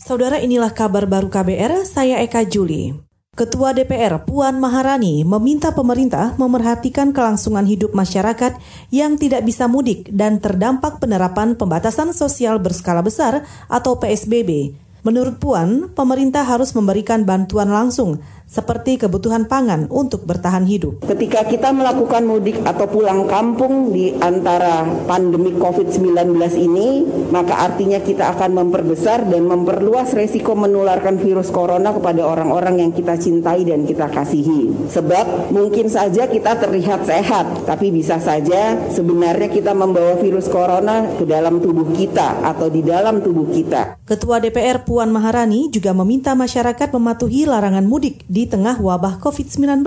Saudara inilah kabar baru KBR, saya Eka Juli. Ketua DPR Puan Maharani meminta pemerintah memerhatikan kelangsungan hidup masyarakat yang tidak bisa mudik dan terdampak penerapan pembatasan sosial berskala besar atau PSBB. Menurut Puan, pemerintah harus memberikan bantuan langsung seperti kebutuhan pangan untuk bertahan hidup. Ketika kita melakukan mudik atau pulang kampung di antara pandemi COVID-19 ini, maka artinya kita akan memperbesar dan memperluas resiko menularkan virus corona kepada orang-orang yang kita cintai dan kita kasihi. Sebab mungkin saja kita terlihat sehat, tapi bisa saja sebenarnya kita membawa virus corona ke dalam tubuh kita atau di dalam tubuh kita. Ketua DPR Puan Maharani juga meminta masyarakat mematuhi larangan mudik di tengah wabah COVID-19.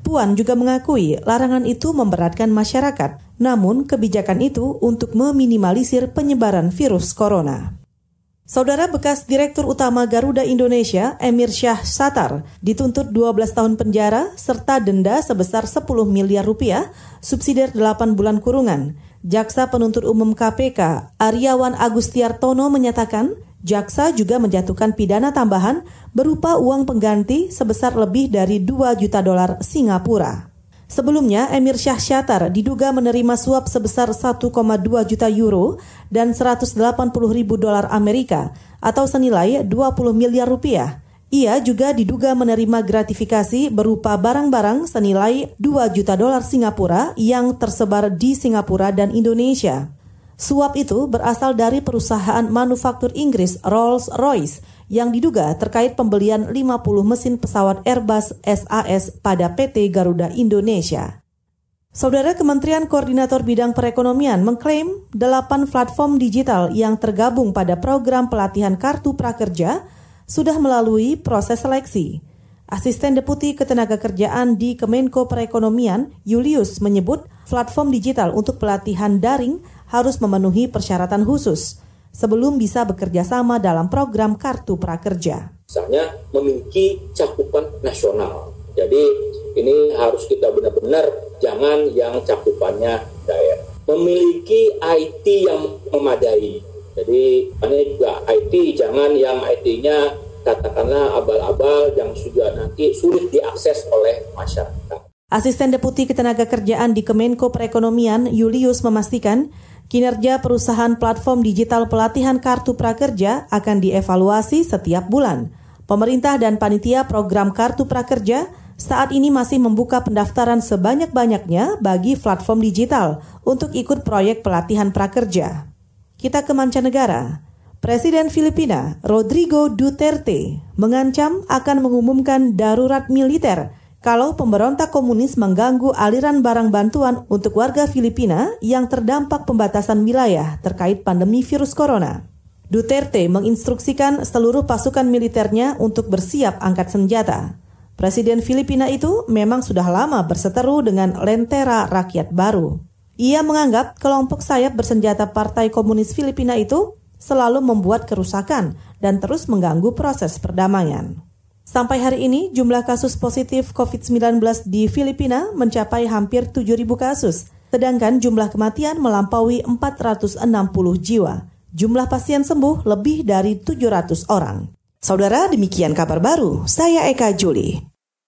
Puan juga mengakui larangan itu memberatkan masyarakat, namun kebijakan itu untuk meminimalisir penyebaran virus corona. Saudara bekas Direktur Utama Garuda Indonesia, Emir Syah Satar, dituntut 12 tahun penjara serta denda sebesar 10 miliar rupiah, subsidiar 8 bulan kurungan. Jaksa Penuntut Umum KPK, Aryawan Agustiartono menyatakan, Jaksa juga menjatuhkan pidana tambahan berupa uang pengganti sebesar lebih dari 2 juta dolar Singapura. Sebelumnya, Emir Syah Syatar diduga menerima suap sebesar 1,2 juta euro dan 180 ribu dolar Amerika atau senilai 20 miliar rupiah. Ia juga diduga menerima gratifikasi berupa barang-barang senilai 2 juta dolar Singapura yang tersebar di Singapura dan Indonesia. Suap itu berasal dari perusahaan manufaktur Inggris Rolls-Royce yang diduga terkait pembelian 50 mesin pesawat Airbus SAS pada PT Garuda Indonesia. Saudara Kementerian Koordinator Bidang Perekonomian mengklaim delapan platform digital yang tergabung pada program pelatihan Kartu Prakerja sudah melalui proses seleksi. Asisten Deputi Ketenagakerjaan di Kemenko Perekonomian, Julius, menyebut platform digital untuk pelatihan daring harus memenuhi persyaratan khusus sebelum bisa bekerja sama dalam program Kartu Prakerja. Misalnya memiliki cakupan nasional. Jadi ini harus kita benar-benar jangan yang cakupannya daerah. Memiliki IT yang memadai. Jadi ini juga IT, jangan yang IT-nya katakanlah abal-abal yang sudah nanti sulit diakses oleh masyarakat. Asisten Deputi Ketenagakerjaan di Kemenko Perekonomian Julius memastikan kinerja perusahaan platform digital pelatihan Kartu Prakerja akan dievaluasi setiap bulan. Pemerintah dan panitia program Kartu Prakerja saat ini masih membuka pendaftaran sebanyak-banyaknya bagi platform digital untuk ikut proyek pelatihan prakerja. Kita ke mancanegara. Presiden Filipina Rodrigo Duterte mengancam akan mengumumkan darurat militer kalau pemberontak komunis mengganggu aliran barang bantuan untuk warga Filipina yang terdampak pembatasan wilayah terkait pandemi virus corona. Duterte menginstruksikan seluruh pasukan militernya untuk bersiap angkat senjata. Presiden Filipina itu memang sudah lama berseteru dengan Lentera Rakyat Baru. Ia menganggap kelompok sayap bersenjata Partai Komunis Filipina itu selalu membuat kerusakan dan terus mengganggu proses perdamaian. Sampai hari ini, jumlah kasus positif COVID-19 di Filipina mencapai hampir 7.000 kasus, sedangkan jumlah kematian melampaui 460 jiwa. Jumlah pasien sembuh lebih dari 700 orang. Saudara, demikian kabar baru. Saya Eka Juli.